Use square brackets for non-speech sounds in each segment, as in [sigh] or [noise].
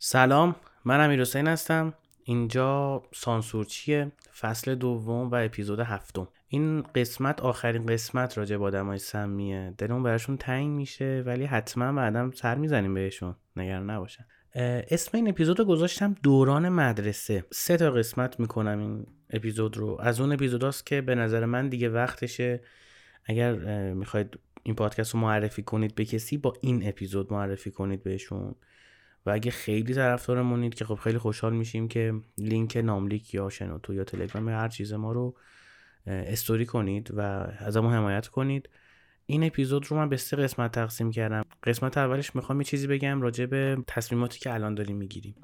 سلام من امیر حسین هستم. اینجا سانسورچیه فصل دوم و اپیزود هفتم. این قسمت آخرین قسمت راجع با آدمای سمیه. دلمون براشون تنگ میشه ولی حتما بعدم سر می‌زنیم بهشون. نگران نباشن. اسم این اپیزود رو گذاشتم دوران مدرسه. سه تا قسمت می‌کنم این اپیزود رو. از اون اپیزوداست که به نظر من دیگه وقتشه. اگر می‌خواید این پادکست رو معرفی کنید به کسی با این اپیزود معرفی کنید بهشون. و اگه خیلی طرفدارمونید که خب خیلی خوشحال میشیم که لینک ناملیک یا شنوتو یا تلگرام یا هر چیز ما رو استوری کنید و از ما حمایت کنید. این اپیزود رو من به سه قسمت تقسیم کردم. قسمت اولش می‌خوام یه چیزی بگم راجع به تصمیماتی که الان داریم می‌گیریم.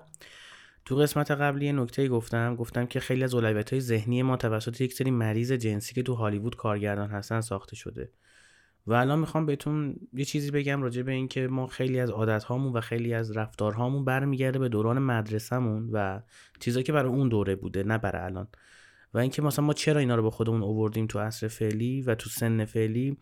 تو قسمت قبلی نکته گفتم گفتم که خیلی از اولویت های ذهنی ما توسط یک سری مریض جنسی که تو هالیوود کارگردان هستن ساخته شده. و الان می‌خوام بهتون یه چیزی بگم راجع به اینکه ما خیلی از عادت هامون و خیلی از رفتارهامون برمیگرده به دوران مدرسهمون و چیزایی که برای اون دوره بوده نه برای الان. و اینکه مثلا ما چرا اینا رو به خودمون اووردیم تو عصر فعلی و تو سن فعلی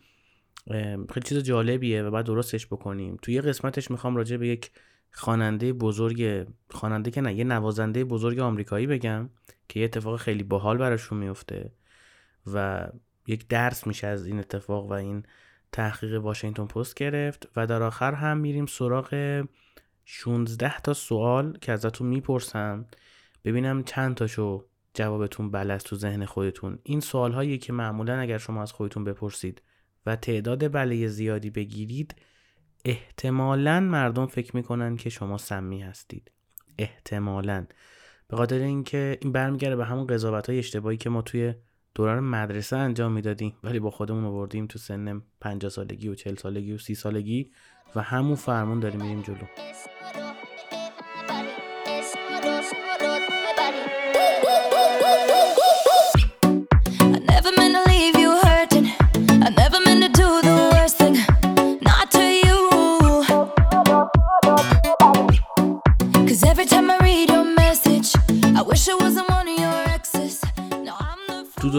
خیلی چیز جالبیه و بعد درستش بکنیم. تو یه قسمتش می‌خوام راجع به یک خواننده بزرگ خواننده که نه یه نوازنده بزرگ آمریکایی بگم که یه اتفاق خیلی باحال براشون میفته و یک درس میشه از این اتفاق و این تحقیق واشنگتن پست گرفت و در آخر هم میریم سراغ 16 تا سوال که ازتون می‌پرسم. ببینم چند تاشو جوابتون بلد تو ذهن خودتون. این سوال هایی که معمولا اگر شما از خودتون بپرسید و تعداد بله زیادی بگیرید احتمالا مردم فکر می‌کنن که شما سمی هستید. احتمالا. به خاطر اینکه این برمیگرده به همون قضاوت های اشتباهی که ما توی دوران مدرسه انجام می‌دادیم ولی با خودمون آوردیم تو سن 50 سالگی و 40 سالگی و 30 سالگی و همون فرمون داریم میریم جلو.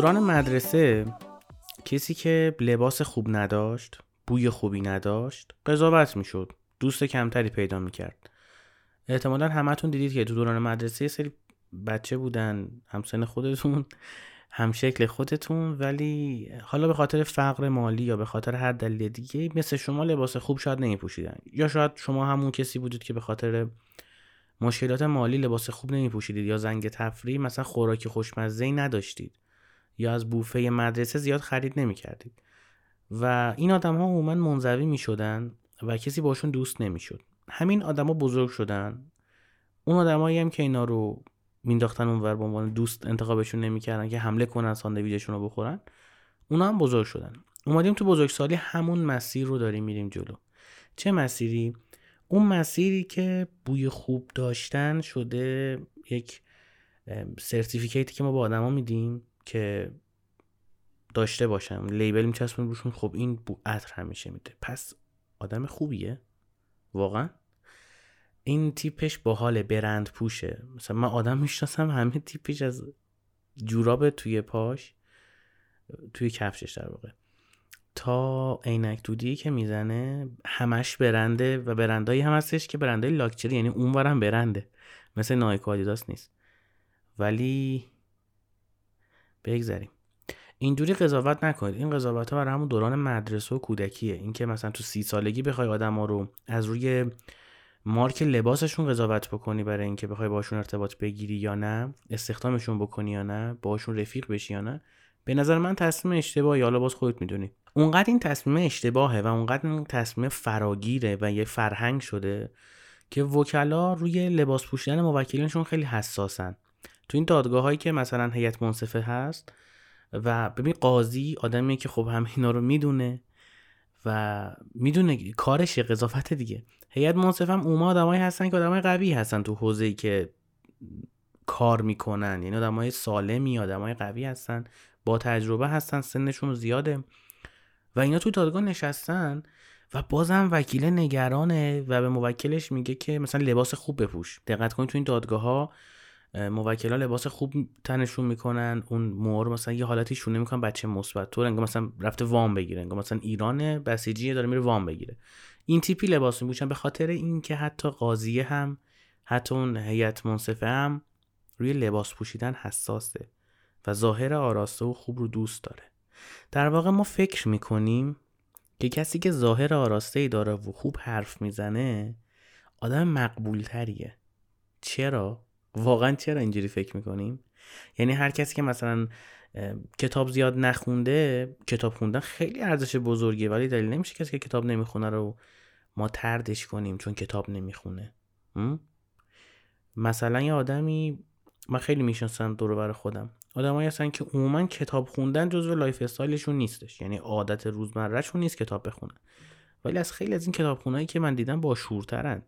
دوران مدرسه کسی که لباس خوب نداشت بوی خوبی نداشت قضاوت می‌شد دوست کمتری پیدا می‌کرد. احتمالا همتون دیدید که تو دوران مدرسه یه سری بچه بودن همسن خودتون هم شکل خودتون ولی حالا به خاطر فقر مالی یا به خاطر هر دلیل دیگه مثل شما لباس خوب شاید نمیپوشیدن. یا شاید شما همون کسی بودید که به خاطر مشکلات مالی لباس خوب نمیپوشیدید یا زنگ تفریح مثلا خوراک خوشمزه نداشتید. یا از بوفه مدرسه زیاد خرید نمی کردید و این آدم ها عموما منزوی می شدن و کسی باشون دوست نمی شد همین آدما بزرگ شدن. اون آدمایی هم که اینا رو مینداختن اونور به عنوان دوست انتخابشون نمی‌کردن که حمله کنن ساندویچشون رو بخورن اونا هم بزرگ شدن. اومدیم تو بزرگسالی همون مسیر رو داریم میریم جلو. چه مسیری؟ اون مسیری که بوی خوب داشتن شده یک سرتیفیکیتی که ما با آدما میدیم. که داشته باشم لیبل میچسبون روشون خب این بو عطر همیشه میده. پس آدم خوبیه واقعا. این تیپش با حال برند پوشه. مثلا من آدم می‌شناسم همه تیپش از جوراب توی پاش توی کفشش در واقع. تا عینک دودی که می‌زنه همش برنده و برندایی هم هستش که برندهای لاکچری یعنی اونورم برنده. مثل نایک آدیداس نیست. ولی بگذریم اینجوری قضاوت نکنید. این قضاوت ها برای همون دوران مدرسه و کودکیه. اینکه مثلا تو سی سالگی بخوای آدم ها رو از روی مارک لباسشون قضاوت بکنی برای اینکه بخوای باشون ارتباط بگیری یا نه استخدامشون بکنی یا نه باشون رفیق بشی یا نه به نظر من تصمیم اشتباهی. حالا باز خودت می‌دونی. اونقدر این تصمیم اشتباهه و اونقدر این تصمیم فراگیره و یه فرهنگ شده که وکلا روی لباس پوشیدن موکلینشون خیلی حساسن. تو این دادگاه هایی که مثلا هیئت منصفه هست و ببین قاضی آدمی که خب همه اینا رو می‌دونه و می‌دونه کارش قضاوت دیگه. هیئت منصفه هم اوما آدمایی هستن که آدمای قوی هستن تو حوزه‌ای که کار می‌کنن. یعنی آدمای سالمی آدمای قوی هستن با تجربه هستن سنشون زیاده. و اینا تو دادگاه نشستن و بازم وکیل نگرانه و به موکلش میگه که مثلا لباس خوب بپوش. دقت کنید تو این دادگاه ها موکلا لباس خوب تنشون می‌کنن. اون مور مثلا یه حالتی شونه می‌کنن بچه مثبت تو انگار مثلا رفته وام بگیره انگار مثلا ایران بسیجی داره میره وام بگیره. این تیپی لباس میپوشن. به خاطر اینکه حتی قاضیه هم حتی اون هیئت منصفه هم روی لباس پوشیدن حساسه و ظاهر آراسته و خوب رو دوست داره. در واقع ما فکر می‌کنیم که کسی که ظاهر آراسته ای داره و خوب حرف می‌زنه آدم مقبول تریه چرا؟ واقعا چرا اینجوری فکر می‌کنیم؟ یعنی هر کسی که مثلا کتاب زیاد نخونده کتاب خوندن خیلی ارزش بزرگیه ولی دلیل نمیشه کسی که کتاب نمی‌خونه رو ما تردش کنیم چون کتاب نمی‌خونه. مثلا یه آدمی من خیلی می‌شناسم دور بر خودم. آدمایی هستن که عموما کتاب خوندن جزو lifestyle شون نیستش. یعنی عادت روزمرهشون نیست کتاب بخونن. ولی از خیلی از این کتابخونایی که من دیدم باشعورترن.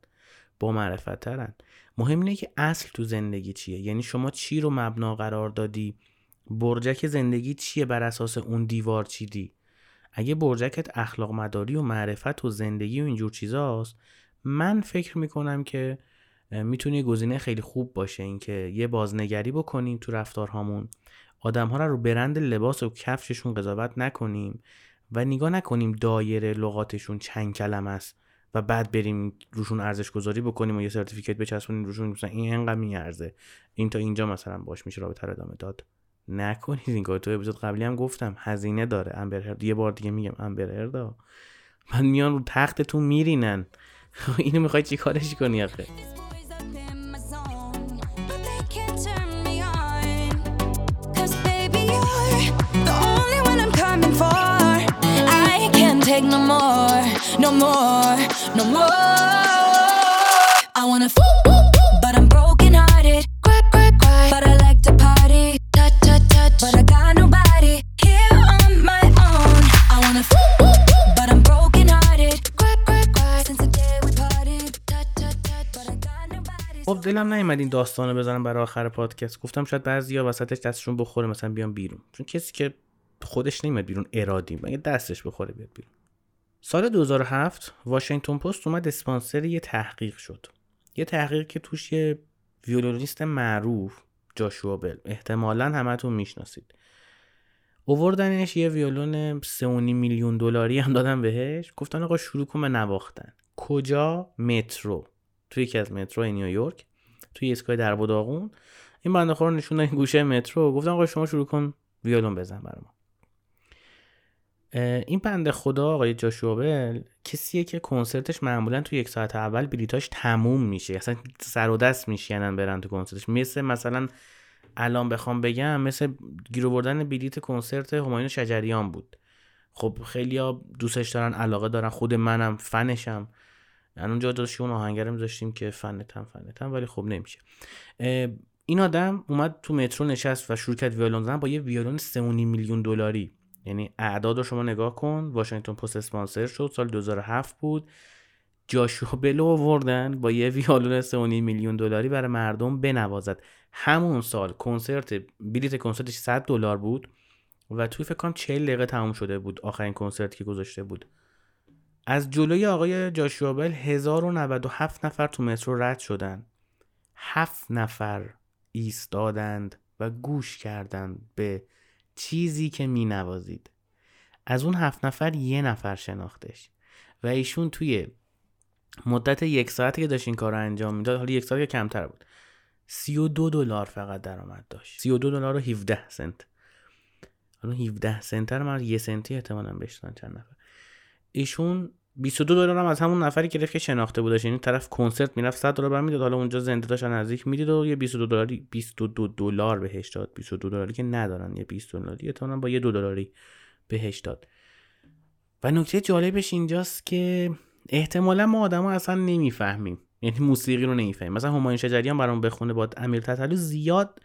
با معرفت ترن مهم اینه که اصل تو زندگی چیه. یعنی شما چی رو مبنا قرار دادی؟ برجک زندگی چیه بر اساس اون دیوار چیدی؟ اگه برجکت اخلاق مداری و معرفت و زندگی و اینجور چیزاست من فکر می‌کنم که می‌تونه گزینه خیلی خوب باشه. اینکه یه بازنگری بکنیم تو رفتارهامون. آدم ها رو برند لباس و کفششون قضاوت نکنیم و نگاه نکنیم دایره لغاتشون چند کلم است. و بعد بریم روشون ارزش گذاری بکنیم و یه سرتیفیکت بچسبونیم روشون مثلا این انقدر میارزه. این تا اینجا مثلا باش میشه رابطه رو ادامه داد. نکنید این کار تو اپیزود قبلی هم گفتم هزینه داره. امبر یه بار دیگه میگم امبر من میان رو تختتون میرینن. [laughs] اینو می‌خوای چیکارش کنی آخه؟ Take no more, no more, no more. I wanna but I'm broken hearted. Cry, cry, cry, but I like to party. Touch, touch, touch, but I got nobody here on my own. I wanna but I'm broken hearted. Cry, cry, cry, since the day we parted. Touch, touch, touch, but I got nobody. خب دلم نیومد این داستانو بزنم برای آخر پادکست گفتم شاید بعضیا وسطش دستشون بخوره مثلا بیان بیرون چون کسی که خودش نمیاد بیرون ارادی مگه دستش بخوره بیاد بیرون سال 2007 واشنگتن پست اومد اسپانسر یه تحقیق شد. یه تحقیق که توش یه ویولونیست معروف جاشوا بل. احتمالا همتون می‌شناسید. اووردنش یه ویولون 3.5 میلیون دلاری هم دادن بهش. گفتن آقا شروع کن به نواختن. کجا؟ مترو. توی یکی از مترو نیویورک توی اسکای در داغون این بنده خدا نشوندن گوشه مترو. گفتن آقا شما شروع کن ویولون بزن برام این بنده خدا آقای جاشوبل کسیه که کنسرتش معمولا تو یک ساعت اول بلیتاش تموم میشه. اصلا سر و دست میشینن برن تو کنسرتش. مثل مثلا الان بخوام بگم مثل گیر آوردن بلیت کنسرت همایون شجریان بود. خب خیلی دوستش دارن علاقه دارن خود منم فنشم. یعنی اونجا داشتیم اون آهنگره میذاشتیم که فنتم فنتم ولی خب نمیشه. این آدم اومد تو مترو نشست و کرد ویولون زدن با یه ویولون 3.5 میلیون دلاری. یعنی اعداد رو شما نگاه کن. واشنگتن پست اسپانسر شد سال 2007 بود. جاشو بلو آوردن با یه ویالون 3.5 میلیون دلاری برای مردم بنوازد. همون سال کنسرت بلیت کنسرتش 100 دلار بود و توی فکر کنم 40 دقیقه تموم شده بود آخرین کنسرت که گذاشته بود. از جلوی آقای جاشوا بل 1097 نفر تو مترو رد شدن. 7 نفر ایستادند و گوش کردند به چیزی که می نوازید از اون هفت نفر یه نفر شناختش. و ایشون توی مدت یک ساعتی که داشت این کار رو انجام می‌داد حالا یک ساعت که کمتر بود. 32 دلار فقط درآمد داشت. 32 دلار و 17 سنت. حالا 17 سنت رو من یه سنتی احتمالاً بهش چند نفر. ایشون 22 دلار هم از همون نفری گرفت که شناخته بودش. یعنی طرف کنسرت می‌رفت 100 دلار می‌داد حالا اونجا زنده داشت نزدیک می‌دید و یه 22 دلاری 22 دلار بهش داد. 22 دلاری که ندارن یه 20 دلاری. احتمالاً با یه 2 دلاری بهش داد. و نکته جالبش اینجاست که احتمالا ما آدما اصلا نمی‌فهمیم. یعنی موسیقی رو نمی‌فهمیم. مثلا همایون شجریان برام بخونه با امیر تتلو زیاد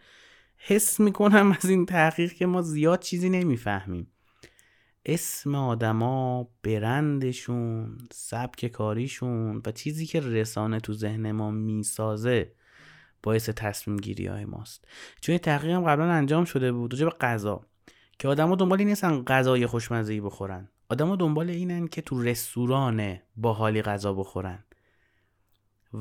حس می‌کنم از این تحقیق که ما زیاد چیزی نمی‌فهمیم. اسم آدما برندشون سبک کاریشون و چیزی که رسانه تو ذهن ما می‌سازه باعث تصمیم گیری های ماست. چون تحقیق هم قبلا انجام شده بود راجع به غذا که آدما دنبال این نیستن غذای خوشمزه بخورن. آدما دنبال اینن که تو رستوران با حالی غذا بخورن.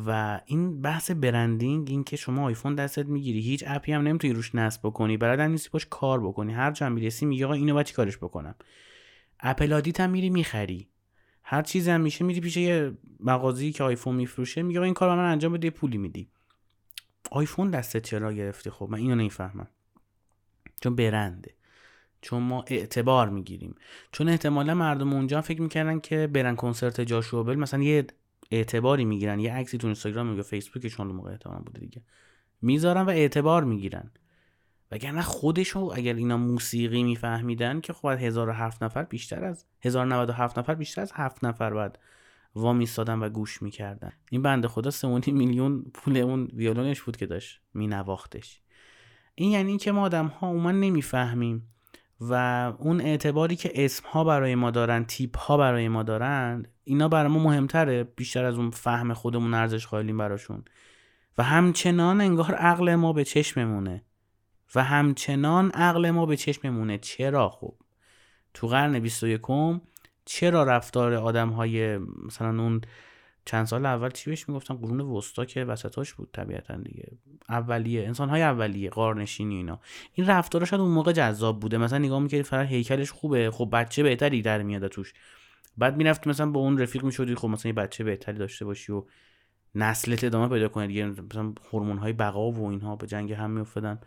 و این بحث branding این که شما آیفون دستت می‌گیری هیچ app ی هم نمی‌تونی روش نصب بکنی بلد نیستی باش کار بکنی. هر جا می‌رسی میگه آقا اینو باید کارش بکنم؟ اپل ID ت هم میری می‌خری. هر چیزی هم میشه میری پیش یه مغازه‌ای که آیفون میفروشه میگه این کار من انجام بده پولی میدی. آیفون دستت چرا گرفتی خب من اینو نمی‌فهمم. چون برنده. چون ما اعتبار می‌گیریم. چون احتمالا مردم اونجا فکر می‌کردن که برن کنسرت جاشوبل مثلا یه اعتباری می‌گیرن. یه عکسی تو اینستاگرام یا فیسبوک چون موقع احتمال بوده دیگه. می‌ذارن و اعتبار می‌گیرن. وگرنه خودشو اگر اینا موسیقی میفهمیدن که خب 1007 نفر بیشتر از 1097 نفر بیشتر از 7 نفر بعد وا میستادن و گوش می‌کردن. این بنده خدا 3 میلیون پول اون ویولونش بود که داشت مینواختش. این یعنی که ما آدم ها اومن نمی‌فهمیم و اون اعتباری که اسم ها برای ما دارن تیپ ها برای ما دارن اینا برای ما مهمتره بیشتر از اون فهم خودمون ارزش قائلیم براشون. و همچنان انگار عقل ما به چشممونه. و همچنان عقل ما به چشممونه چرا خب؟ تو قرن 21 چرا رفتار آدم های مثلا اون چند سال اول چی بهش می‌گفتن؟ قرون وسطا که وسطاش بود طبیعتا دیگه. اولیه انسان های اولیه قارنشینی اینا. این رفتارا شاید اون موقع جذاب بوده. مثلا نگاه می‌کردی فرا هیکلش خوبه. خب بچه بهتری در میاد توش. بعد می‌رفت مثلا با اون رفیق می‌شدی. خب مثلا یه بچه بهتری داشته باشی و نسلت ادامه پیدا کنه دیگه مثلا هورمون های بقا و اینها به جنگ هم میافتادن.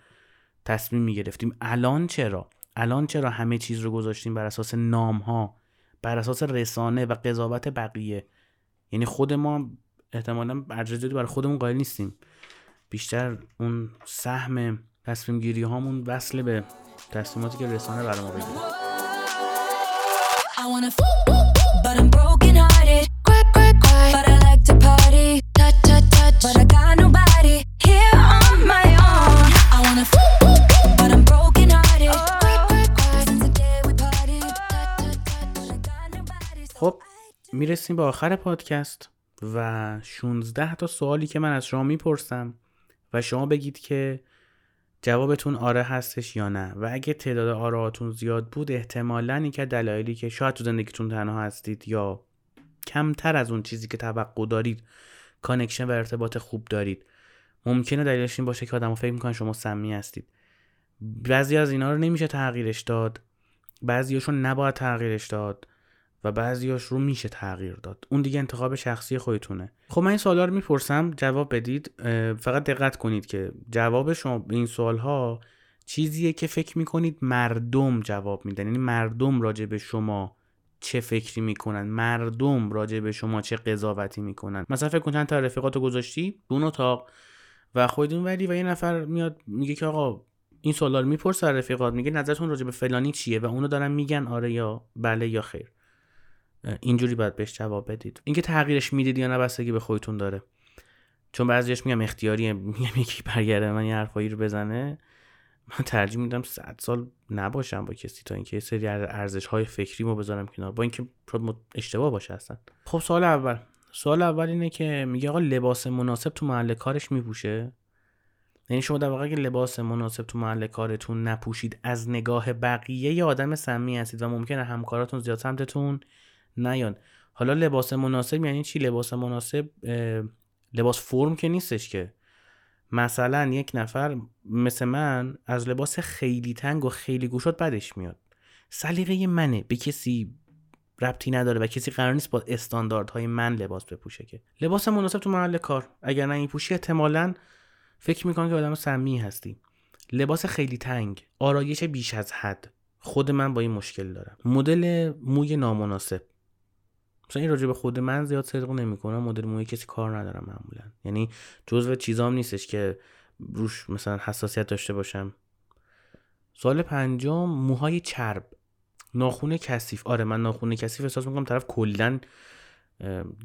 تصمیم می‌گرفتیم. الان چرا؟ الان چرا همه چیز رو گذاشتیم بر اساس نام ها بر اساس رسانه و قضاوت بقیه؟ یعنی خود ما احتمالا ارزش برای خودمون قائل نیستیم. بیشتر اون سهم تصمیم گیری هامون وصل به تصمیماتی که رسانه برای ما بگیره. می‌رسیم به آخر پادکست و 16 تا سوالی که من از شما می‌پرسم و شما بگید که جوابتون آره هستش یا نه. و اگه تعداد آراهاتون زیاد بود احتمالا این که دلایلی که شاید تو زندگیتون تنها هستید یا کمتر از اون چیزی که توقع دارید connection و ارتباط خوب دارید ممکنه دلیلش این باشه که آدما فکر می‌کنن شما سمی هستید. بعضی از اینا رو نمیشه تغییرش داد. بعضیاشون نباید تغییرش داد. و بعضیاش رو میشه تغییر داد. اون دیگه انتخاب شخصی خودتونه. خب من این سوالا رو می‌پرسم جواب بدید. فقط دقت کنید که جواب شما به این سوال ها چیزیه که فکر می‌کنید مردم جواب میدن. یعنی مردم راجع به شما چه فکری می‌کنن؟ مردم راجع به شما چه قضاوتی می‌کنن؟ مثلا فکر کن تا رفیقاتو گذاشتی؟ اون اتاق. و خودتون ولی و یه نفر میاد میگه که آقا این سوالا رو می‌پرسه رفیقات میگه نظرتون راجع به فلانی چیه؟ و اونو دارن میگن آره یا بله یا خیر. اینجوری باید بهش جواب بدید. اینکه تغییرش می‌دید یا نه بستگی به خودتون داره. چون بعضیش میگم اختیاریه میگم یکی برگرده من یه حرفایی رو بزنه. من ترجیح میدم صد سال نباشم با کسی تا اینکه سری ارزش های فکری رو بذارم کنار با اینکه اشتباه باشه اصلا. خب سوال اول. سوال اول اینه که میگه آقا لباس مناسب تو محل کارش میپوشه؟ یعنی شما در واقع لباس مناسب تو محل کارتون نپوشید از نگاه بقیه یه آدم سمی هستید و ممکنه همکاراتون زیاد سمتتون نیان. حالا لباس مناسب یعنی چی؟ لباس مناسب لباس فرم که نیستش که. مثلا یک نفر مثل من از لباس خیلی تنگ و خیلی گوشات بدش میاد. سلیقه منه. به کسی ربطی نداره و کسی قرار نیست با استانداردهای من لباس بپوشه که. لباس مناسب تو محل کار. اگر نه این پوشی احتمالا فکر می‌کنم که آدم سمی هستی. لباس خیلی تنگ. آرایش بیش از حد. خود من با این مشکل دارم. مدل موی نامناسب. مثلا این راجع به خود من زیاد صدق نمی‌کنم. مدل موی کسی کار ندارم معمولا. یعنی جزو چیزام نیستش که روش مثلا حساسیت داشته باشم. سال پنجم موهای چرب. ناخون کثیف. آره من ناخون کثیف احساس می‌کنم طرف کلا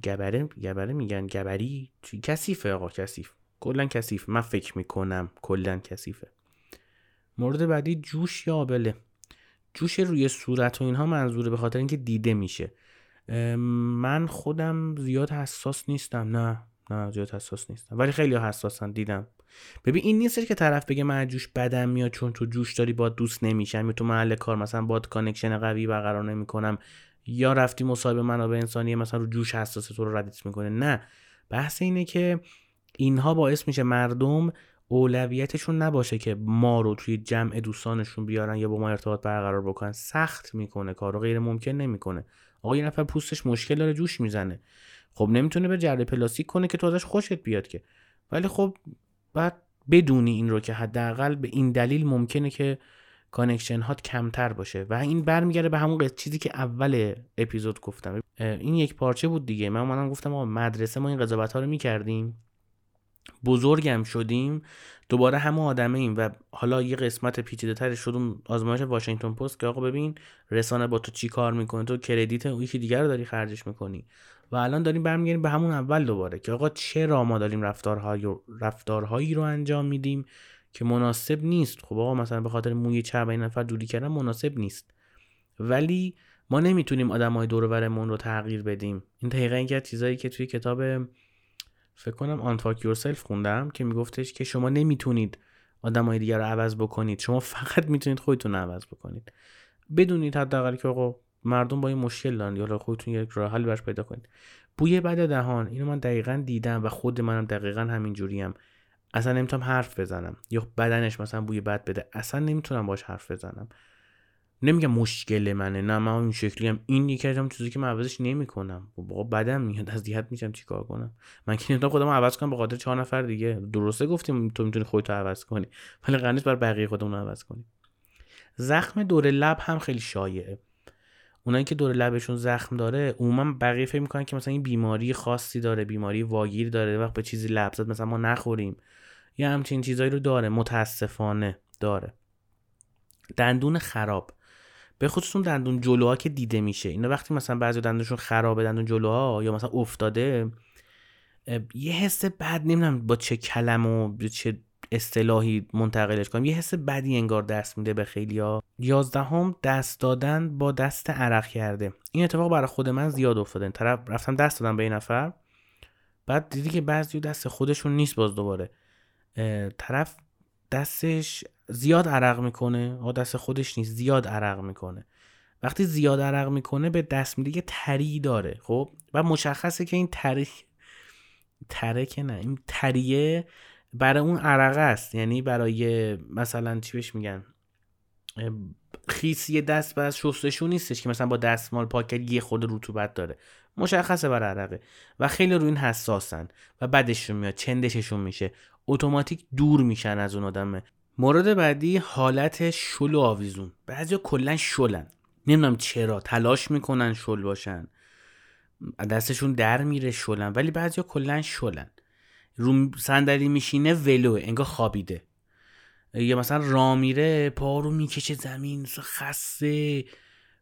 گبره گبره میگن. گبری کثیفه آقا کثیف. کلا کثیف. من فکر می‌کنم کلا کثیفه. مورد بعدی جوش یا آبله. جوش روی صورت و اینها منظوره به خاطر اینکه دیده میشه. من خودم زیاد حساس نیستم. نه نه زیاد حساس نیستم. ولی خیلی حساسن دیدم. ببین این نیست که طرف بگه من جوش بدم میاد چون تو جوش داری با دوست نمیشم یا تو محل کار مثلا باهات connection قوی برقرار نمی‌کنم یا رفتی مصاحبه منابع انسانی مثلا رو جوش حساس تو رو ردیت می‌کنه. نه. بحث اینه که اینها باعث میشه مردم اولویتشون نباشه که ما رو توی جمع دوستانشون بیارن یا با ما ارتباط برقرار بکنن. سخت می‌کنه کارو غیر ممکن نمی‌کنه. آقا یه نفر پوستش مشکل داره جوش می‌زنه. خب نمی‌تونه به جره پلاستیک کنه که تو ازش خوشت بیاد که. ولی خب بعد بدونی این رو که حداقل به این دلیل ممکنه که connection هات کمتر باشه. و این برمیگرده به همون چیزی که اول اپیزود گفتم. این یک پارچه بود دیگه. من اومدم گفتم آقا مدرسه ما این قضاوت ها رو می‌کردیم؟ بزرگم شدیم دوباره همون آدمه ایم و حالا یه قسمت پیچیده تر شد اون آزمایش واشنگتن پست که آقا ببین رسانه با تو چی کار می‌کنه؟ تو credit اون یکی دیگر رو داری خرجش می‌کنی. و الان داریم برمیگردیم به همون اول دوباره که آقا چرا ما داریم رفتارهای رفتارهایی رو انجام میدیم که مناسب نیست. خب آقا مثلا به خاطر موی چرب این نفر دوری کردن مناسب نیست. ولی ما نمی‌تونیم آدمای دور برمون رو تغییر بدیم. این دقیقا اینکه چیزایی که توی کتاب فکر کنم آنتاک یورسلف خوندم که میگفتش که شما نمی‌تونید آدمای دیگر رو عوض بکنید. شما فقط می‌تونید خودتون رو عوض بکنید. بدونید حداقل که آقا مردم با این مشکل دارن. یا خودتون یک راه حل براش پیدا کنید. بوی بد دهان اینو من دقیقا دیدم و خود منم دقیقا همین جوریم. اصلا نمی‌تونم حرف بزنم. یا بدنش مثلا بوی بد بده. اصلا نمی‌تونم باش حرف بزنم. نمیگم مشکل منه نه من این شکلی هم. این از چیزی که من عوضش نمی‌کنم. بابا بدم میاد از دیت میشم چیکار کنم؟ من که نمی‌تونم خودم عوض کنم به خاطر چهار نفر دیگه. درسته گفتیم تو می‌تونی خودتو عوض کنی ولی قرار بر بقیه خودمون عوض کنی. زخم دور لب هم خیلی شایعه. اونایی که دور لبشون زخم داره عموما بقیه فکر می‌کنن که مثلا این بیماری خاصی داره بیماری واگیر داره وقت به چیزی لب زد مثلا ما نخوریم. یا همچین چیزایی رو داره متاسفانه داره. دندون خراب. به خصوص اون دندون جلوها که دیده میشه. اینا وقتی مثلا بعضی دندونشون خرابه دندون جلوها یا مثلا افتاده یه حس بد نمی‌دونم با چه کلم و چه اصطلاحی منتقلش کنم یه حس بدی انگار دست میده به خیلی ها یازدهم دست دادن با دست عرق کرده. این اتفاق برای خود من زیاد افتاده. طرف رفتم دست دادم به این نفر. بعد دیدی که بعضی دست خودشون نیست باز دوباره. طرف دستش زیاد عرق می‌کنه؟ آ دست خودش نیست. زیاد عرق می‌کنه. وقتی زیاد عرق می‌کنه به دست میده یه تری داره خب؟ و مشخصه که این تری تره که نه این تریه برای اون عرقه است. یعنی برای مثلا چی بهش میگن؟ خیسی دست بس شستشون نیستش که مثلا با دستمال پاک یه خود رطوبت داره. مشخصه برای عرقه. و خیلی روی این حساسن. و بدشون میاد چندششون میشه. اتوماتیک دور میشن از اون آدمه مورد بعدی حالت شل و آویزون. بعضی کلا شلن. نمی‌دونم چرا. تلاش می‌کنن شل باشن. دستشون در میره شلن. ولی بعضی کلا شلن. رو صندلی میشینه ولو. انگار خوابیده. یا مثلا را میره پا رو می‌کشه زمین خسته.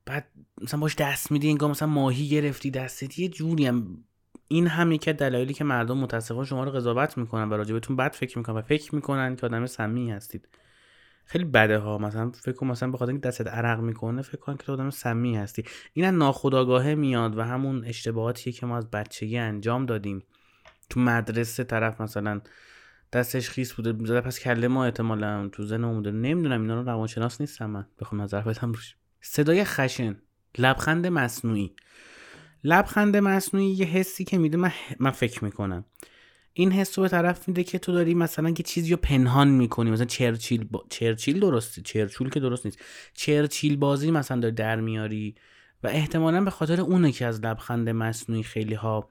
بعد مثلا باش دست میدی انگار مثلا ماهی گرفتی دستت. یه جوری هم این هم یکی دلایلی که مردم متاسفانه شما رو قضاوت می‌کنن و راجبتون بد فکر می‌کنن و فکر می‌کنن که آدم سمی هستید. خیلی بده ها. مثلا فکر کن مثلا به خاطر اینکه دستت عرق می‌کنه فکر کن که تو آدم سمی هستی. این ناخودآگاهه میاد و همون اشتباهاتیه که ما از بچگی انجام دادیم. تو مدرسه طرف مثلا دستش خیس بوده زده پس کله ما احتمالا تو زن بوده. نمی‌دونم اینا رو روانشناس نیستم من. بخوام نظر بدم روش. صدای خشن. لبخند مصنوعی. لبخند مصنوعی یه حسی که میده من, من فکر می‌کنم. این حس رو به طرف میده که تو داری مثلا یه چیزی رو پنهان می‌کنی. مثلا چرچیل با... چرچیل درسته چرچول که درست نیست. چرچیل بازی مثلا داری در میاری و احتمالا به خاطر اونه که از لبخند مصنوعی خیلی ها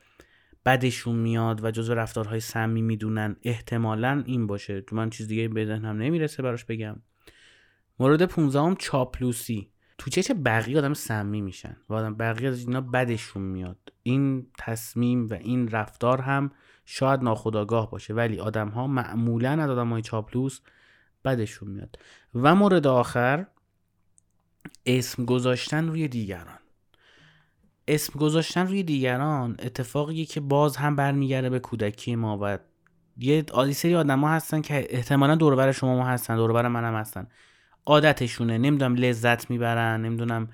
بدشون میاد و جزو رفتارهای سمی می‌دونن احتمالا این باشه. تو من چیز دیگه به هم نمی‌رسه براش بگم. مورد 15 چاپلوسی. تو چه بقیه آدم سمی میشن و آدم بقیه از اینا بدشون میاد. این تصمیم و این رفتار هم شاید ناخداگاه باشه ولی آدم ها معمولا از آدم های چاپلوس بدشون میاد. و مورد آخر اسم گذاشتن روی دیگران. اسم گذاشتن روی دیگران اتفاقیه که باز هم برمیگرده به کودکی ما و یه سری آدما هستن که احتمالا دوربر شما ما هستن دوربر منم هستن. عادتشونه. نمی‌دونم لذت می‌برن نمی‌دونم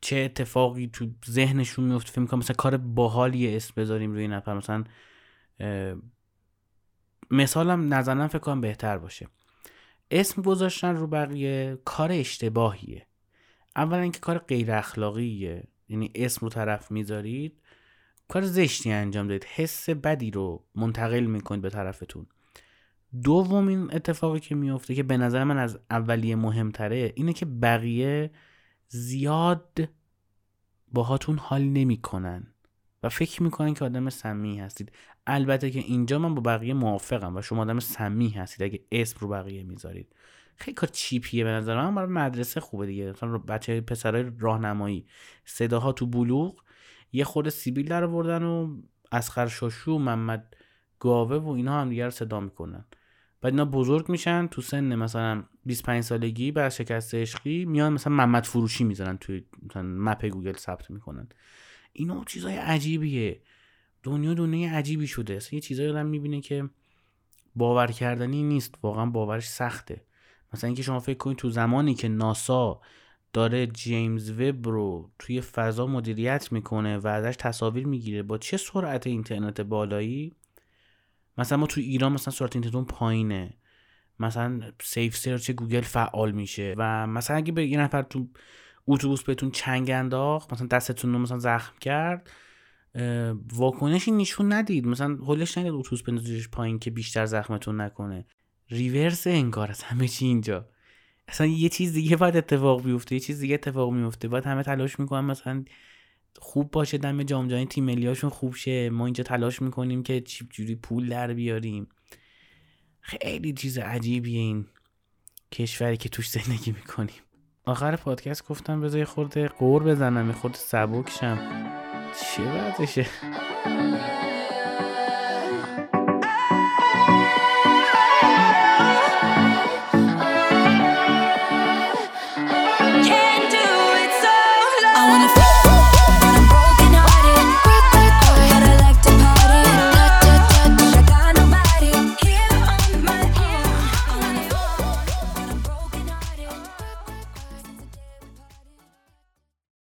چه اتفاقی تو ذهنشون میفته فکر می‌کنم مثلا کار باحالی اسم بذاریم روی نفر. مثلا مثالم نظرم فکر کنم بهتر باشه. اسم گذاشتن رو بقیه کار اشتباهیه. اولا اینکه کار غیر اخلاقیه. یعنی اسم رو طرف می‌ذارید کار زشتی انجام دارید حس بدی رو منتقل می‌کنید به طرفتون. دومین اتفاقی که میفته که به نظر من از اولیه مهمتره اینه که بقیه زیاد باهاتون حال نمی‌کنن و فکر می‌کنن که آدم سمی هستید. البته که اینجا من با بقیه موافقم و شما آدم سمی هستید. اگه اسم رو بقیه می‌ذارید. خیلی کار چیپیه به نظر من. برای مدرسه خوبه دیگه. مثلا بچه پسرای راهنمایی. صداها تو بلوغ. یه خود سیبیل در آوردن و اسخر شاشو محمد گاوه و اینا هم دیگه رو صدا می‌کنن. بعد اینا بزرگ میشن تو سن مثلا 25 سالگی بعد شکست عشقی میان مثلا محمد فروشی می‌زنن توی مثلا مپ گوگل ثبت می‌کنن. اینا چیزای عجیبیه. دنیا دنیای عجیبی شده. اصلا یه چیزایی آدم می‌بینه که باور کردنی نیست. واقعا باورش سخته. مثلا اینکه شما فکر کنید تو زمانی که ناسا داره جیمز وب رو توی فضا مدیریت می‌کنه و ازش تصاویر می‌گیره با چه سرعت اینترنت بالایی؟ مثلا ما تو ایران مثلا سرعت اینترنت پایینه. مثلا safe search Google فعال میشه و مثلا اگه به یه نفر تو اتوبوس بهتون چنگ انداخت مثلا دستتون رو مثلا زخم کرد واکنشی نشون ندید. مثلا هولش ندید اتوبوس بندازیش پایین که بیشتر زخمتون نکنه. ریورس انگار از همه چی اینجا. اصلا یه چیز دیگه باید اتفاق بیفته یه چیز دیگه اتفاق میفته. باید همه تلاش می‌کنن مثلا خوب باشه دم جام جهانی تیم ملیاشون خوب شه. ما اینجا تلاش می‌کنیم که جوری پول در بیاریم. خیلی چیز عجیبیه این کشوری که توش زندگی می‌کنیم. آخر پادکست گفتم بذار خورده قور بزنم یه خورده سبک شم چه وضعشه؟